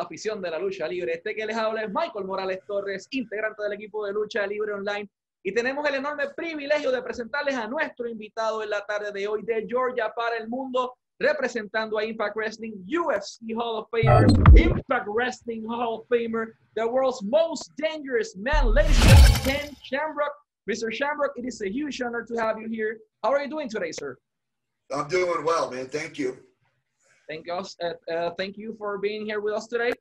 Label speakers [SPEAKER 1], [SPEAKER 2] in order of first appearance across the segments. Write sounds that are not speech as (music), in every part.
[SPEAKER 1] afición de la lucha libre. Este que les habla es Michael Morales Torres, integrante del equipo de lucha libre online. Y tenemos el enorme privilegio de presentarles a nuestro invitado en la tarde de hoy de Georgia para el mundo, representando a Impact Wrestling, UFC Hall of Famer, Impact Wrestling Hall of Famer, the world's most dangerous man, ladies and gentlemen, Ken Shamrock. Mr. Shamrock, it is a huge honor to have you here. How are you doing today, sir?
[SPEAKER 2] I'm doing well, man. Thank you.
[SPEAKER 1] Thank us. Uh, uh, thank you for being here with us today,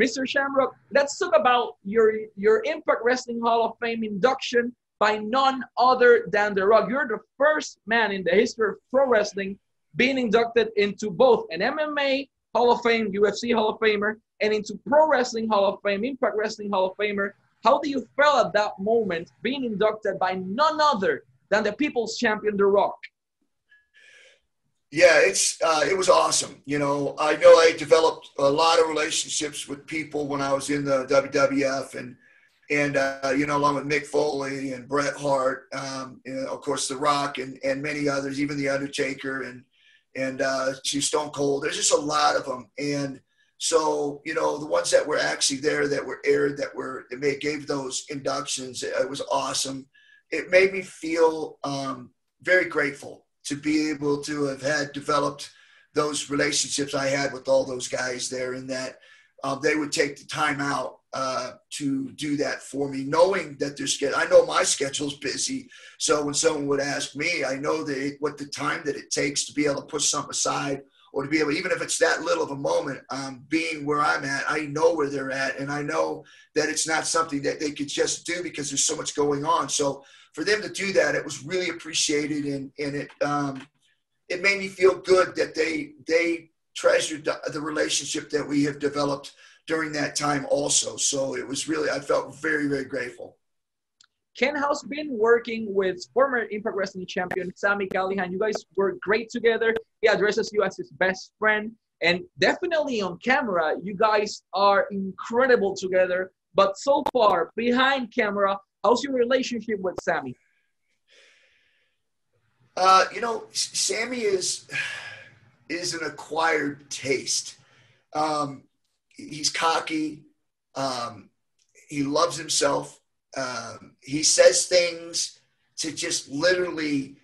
[SPEAKER 1] Mr. Shamrock. Let's talk about your your Impact Wrestling Hall of Fame induction by none other than The Rock. You're the first man in the history of pro wrestling being inducted into both an MMA Hall of Fame, UFC Hall of Famer, and into Pro Wrestling Hall of Fame, Impact Wrestling Hall of Famer. How do you feel at that moment being inducted by none other than the People's Champion, The Rock?
[SPEAKER 2] Yeah, it's uh, it was awesome. You know, I know I developed a lot of relationships with people when I was in the WWF, and and uh, you know, along with Mick Foley and Bret Hart, um, and of course, The Rock, and and many others, even The Undertaker, and and uh, Stone Cold. There's just a lot of them, and so you know, the ones that were actually there, that were aired, that were that made, gave those inductions, it was awesome. It made me feel um, very grateful to be able to have had developed those relationships I had with all those guys there, and that um, they would take the time out uh, to do that for me, knowing that their schedule. I know my schedule's busy, so when someone would ask me, I know that it, what the time that it takes to be able to put something aside or to be able, even if it's that little of a moment, um, being where I'm at, I know where they're at, and I know that it's not something that they could just do because there's so much going on. So for them to do that, it was really appreciated, and and it um, it made me feel good that they they treasured the, the relationship that we have developed during that time also. So it was really I felt very very grateful.
[SPEAKER 1] Ken has been working with former Impact Wrestling champion Sami Callihan. You guys work great together. He addresses you as his best friend. And definitely on camera, you guys are incredible together. But so far, behind camera, How's your relationship with Sami?
[SPEAKER 2] Uh, you know, Sami is (sighs) is an acquired taste. Um, he's cocky. Um, he loves himself. Um, he says things to just literally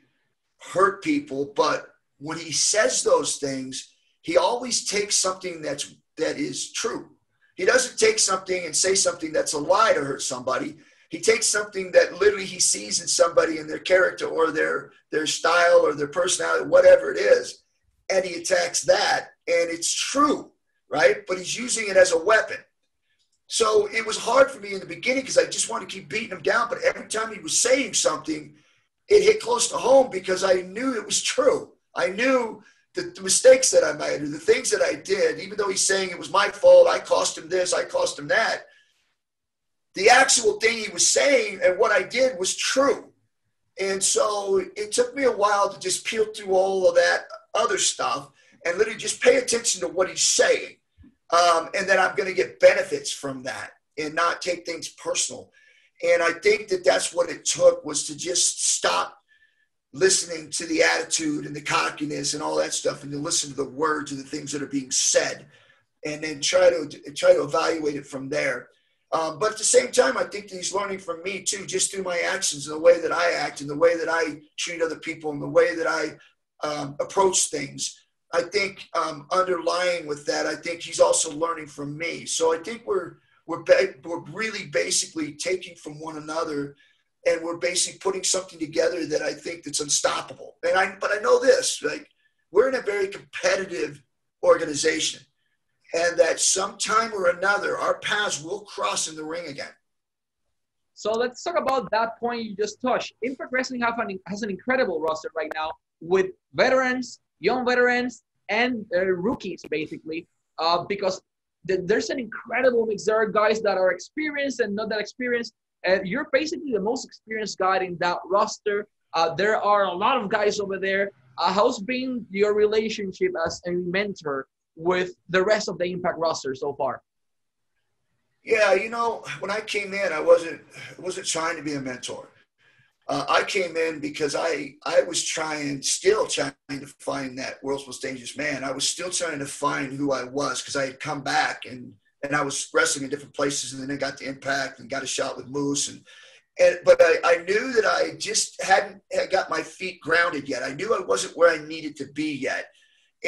[SPEAKER 2] hurt people, but when he says those things, he always takes something that's that is true. He doesn't take something and say something that's a lie to hurt somebody. He takes something that literally he sees in somebody in their character or their their style or their personality whatever it is and he attacks that and it's true right? But he's using it as a weapon so it was hard for me in the beginning because i just wanted to keep beating him down but every time he was saying something it hit close to home because i knew it was true i knew the, the mistakes that i made or the things that i did even though he's saying it was my fault i cost him this i cost him that the actual thing he was saying and what I did was true. And so it took me a while to just peel through all of that other stuff and literally just pay attention to what he's saying. Um, and that I'm going to get benefits from that and not take things personal. And I think that that's what it took was to just stop listening to the attitude and the cockiness and all that stuff and to listen to the words and the things that are being said and then try to try to evaluate it from there um, but at the same time, I think that he's learning from me too, just through my actions and the way that I act and the way that I treat other people and the way that I um, approach things. I think um, underlying with that, I think he's also learning from me. So I think we're we're ba- we're really basically taking from one another, and we're basically putting something together that I think that's unstoppable. And I but I know this, like we're in a very competitive organization and that sometime or another our paths will cross in the ring again.
[SPEAKER 1] So let's talk about that point you just touched. Impact Wrestling have an, has an incredible roster right now with veterans, young veterans, and uh, rookies, basically, uh, because th- there's an incredible mix. There are guys that are experienced and not that experienced. And you're basically the most experienced guy in that roster. Uh, there are a lot of guys over there. Uh, how's been your relationship as a mentor with the rest of the Impact roster so far?
[SPEAKER 2] Yeah, you know, when I came in, I wasn't wasn't trying to be a mentor. Uh, I came in because I I was trying, still trying to find that world's most dangerous man. I was still trying to find who I was because I had come back and and I was wrestling in different places, and then I got to Impact and got a shot with Moose, and and but I, I knew that I just hadn't had got my feet grounded yet. I knew I wasn't where I needed to be yet,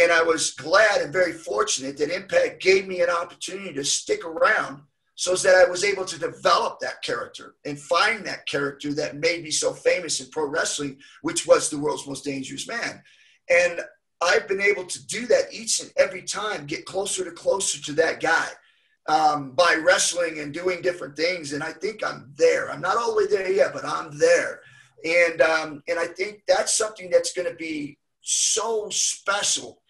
[SPEAKER 2] and I was glad and very fortunate that Impact gave me an opportunity to stick around, so that I was able to develop that character and find that character that made me so famous in pro wrestling, which was the world's most dangerous man, and I've been able to do that each and every time, get closer to closer to that guy um, by wrestling and doing different things. And I think I'm there. I'm not all the way there yet, but I'm there. And um, and I think that's something that's going to be so special.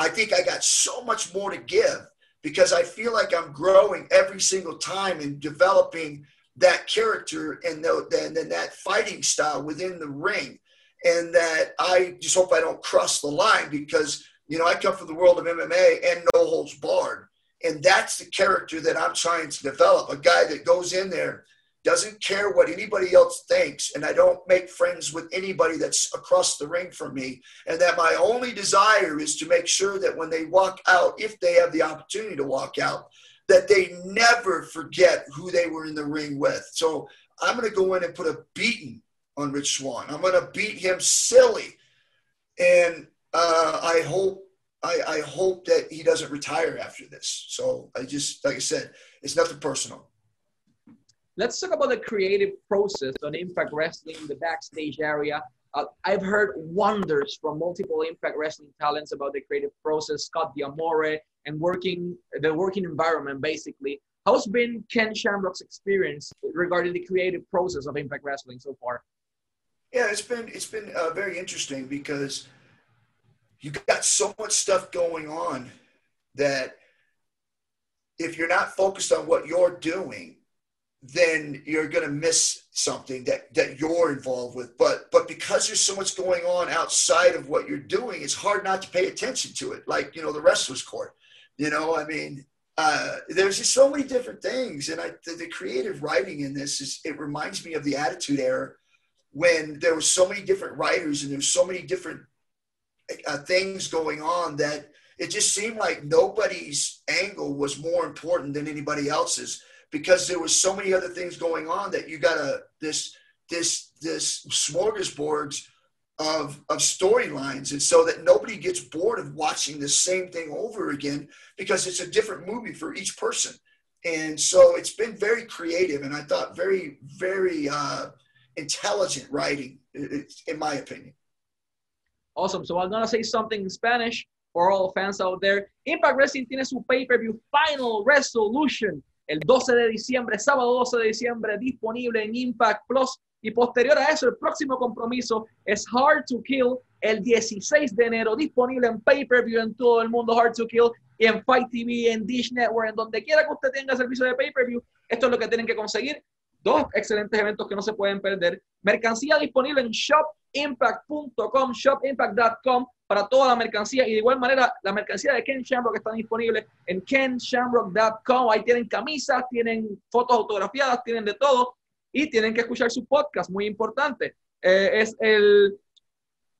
[SPEAKER 2] I think I got so much more to give because I feel like I'm growing every single time and developing that character and then the, that fighting style within the ring. And that I just hope I don't cross the line because, you know, I come from the world of MMA and no holds barred. And that's the character that I'm trying to develop a guy that goes in there, doesn't care what anybody else thinks, and I don't make friends with anybody that's across the ring from me. And that my only desire is to make sure that when they walk out, if they have the opportunity to walk out, that they never forget who they were in the ring with. So I'm going to go in and put a beating on Rich Swann. I'm going to beat him silly. And uh, I hope I, I hope that he doesn't retire after this. So I just, like I said, it's nothing personal.
[SPEAKER 1] Let's talk about the creative process on Impact Wrestling, the backstage area. Uh, I've heard wonders from multiple Impact Wrestling talents about the creative process, Scott D'Amore, and working the working environment basically. How's been Ken Shamrock's experience regarding the creative process of Impact Wrestling so far?
[SPEAKER 2] Yeah, it's been it's been uh, very interesting because you got so much stuff going on that if you're not focused on what you're doing then you're going to miss something that that you're involved with. But but because there's so much going on outside of what you're doing it's hard not to pay attention to it like you know the wrestler's court. You know i mean uh, there's just so many different things. And i the, the creative writing in this is it reminds me of the attitude era when there were so many different writers and there's so many different uh, things going on that it just seemed like nobody's angle was more important than anybody else's because there was so many other things going on that you got a this this this smorgasbord of of storylines and so that nobody gets bored of watching the same thing over again because it's a different movie for each person and so it's been very creative and i thought very very uh, intelligent writing in my opinion
[SPEAKER 1] Awesome. So I'm to say something in Spanish for all fans out there. Impact Wrestling tiene su pay-per-view Final Resolution el 12 de diciembre, sábado 12 de diciembre, disponible en Impact Plus. Y posterior a eso, el próximo compromiso es Hard to Kill el 16 de enero, disponible en pay-per-view en todo el mundo, Hard to Kill, y en Fight TV, en Dish Network, en donde quiera que usted tenga servicio de pay-per-view. Esto es lo que tienen que conseguir. Dos excelentes eventos que no se pueden perder. Mercancía disponible en Shop impact.com, shopimpact.com para toda la mercancía y de igual manera la mercancía de Ken Shamrock está disponible en kenshamrock.com. Ahí tienen camisas, tienen fotos autografiadas, tienen de todo y tienen que escuchar su podcast, muy importante. Eh, es el,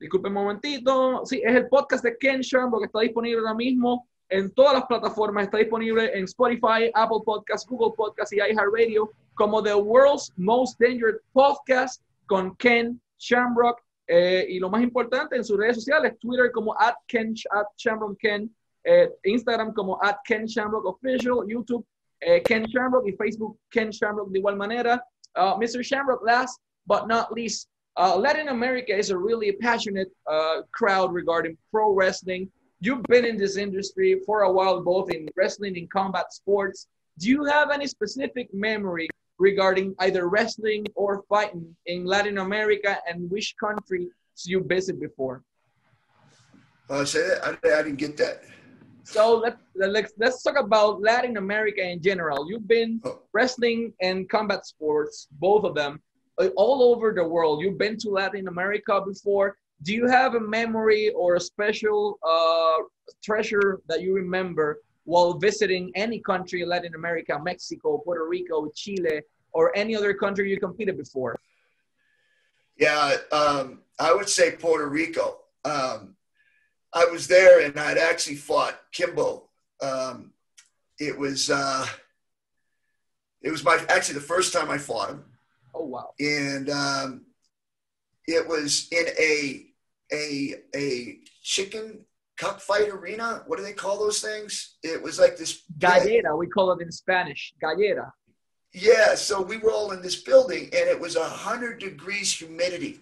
[SPEAKER 1] disculpen un momentito, sí, es el podcast de Ken Shamrock que está disponible ahora mismo en todas las plataformas. Está disponible en Spotify, Apple Podcasts, Google Podcasts y iHeartRadio como The World's Most Dangerous Podcast con Ken Shamrock. Eh, y lo más importante en sus redes sociales, Twitter como at Ken, at Shamrock Ken, eh, Instagram como at Ken Shamrock Official, YouTube eh, Ken Shamrock y Facebook Ken Shamrock de igual manera. Uh, Mr. Shamrock, last but not least, uh, Latin America is a really passionate uh, crowd regarding pro wrestling. You've been in this industry for a while, both in wrestling and combat sports. Do you have any specific memory regarding either wrestling or fighting in Latin America and which countries you visited before?
[SPEAKER 2] Uh, say that. I, I didn't get that.
[SPEAKER 1] So let's, let's, let's talk about Latin America in general. You've been oh. wrestling and combat sports, both of them, uh, all over the world. You've been to Latin America before. Do you have a memory or a special uh, treasure that you remember while visiting any country in Latin America, Mexico, Puerto Rico, Chile, or any other country you competed before?
[SPEAKER 2] Yeah, um, I would say Puerto Rico. Um, I was there and I'd actually fought Kimbo. Um, it was uh, it was my actually the first time I fought him.
[SPEAKER 1] Oh wow!
[SPEAKER 2] And um, it was in a a a chicken cockfight arena. What do they call those things? It was like this
[SPEAKER 1] gallera. We call it in Spanish, gallera.
[SPEAKER 2] Yeah, so we were all in this building, and it was a hundred degrees humidity.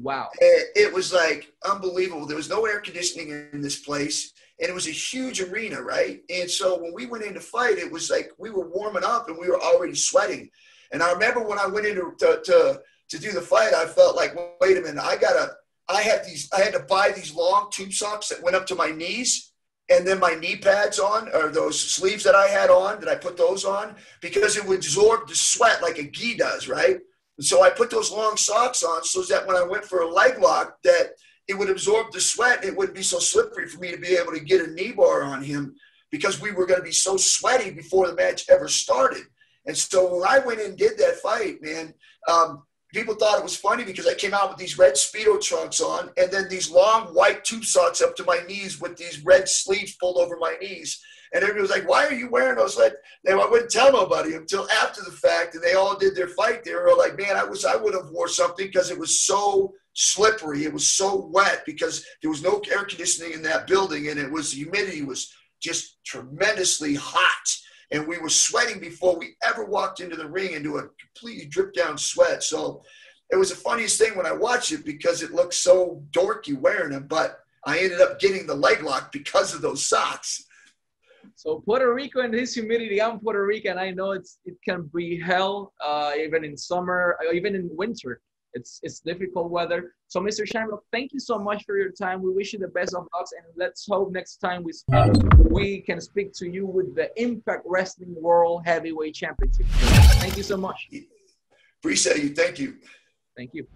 [SPEAKER 1] Wow!
[SPEAKER 2] It was like unbelievable. There was no air conditioning in this place, and it was a huge arena, right? And so when we went in to fight, it was like we were warming up, and we were already sweating. And I remember when I went in to, to, to, to do the fight, I felt like, wait a minute, I gotta I had these, I had to buy these long tube socks that went up to my knees and then my knee pads on or those sleeves that I had on, that I put those on because it would absorb the sweat like a gi does, right? And so I put those long socks on so that when I went for a leg lock, that it would absorb the sweat. It wouldn't be so slippery for me to be able to get a knee bar on him because we were going to be so sweaty before the match ever started. And so when I went and did that fight, man, um, people thought it was funny because I came out with these red Speedo trunks on and then these long white tube socks up to my knees with these red sleeves pulled over my knees. And everybody was like, why are you wearing those? Like, I wouldn't tell nobody until after the fact. And they all did their fight. They were like, man, I wish I would have wore something because it was so slippery. It was so wet because there was no air conditioning in that building. And it was, the humidity was just tremendously hot and we were sweating before we ever walked into the ring into a completely drip down sweat. So it was the funniest thing when I watched it because it looked so dorky wearing them, but I ended up getting the leg lock because of those socks.
[SPEAKER 1] So Puerto Rico and this humidity, I'm Puerto Rican. I know it's it can be hell, uh, even in summer, uh, even in winter. It's it's difficult weather. So Mr. Shamrock, thank you so much for your time. We wish you the best of luck, and let's hope next time we speak, we can speak to you with the Impact Wrestling World Heavyweight Championship. Thank you so much.
[SPEAKER 2] Appreciate you. Thank you.
[SPEAKER 1] Thank you.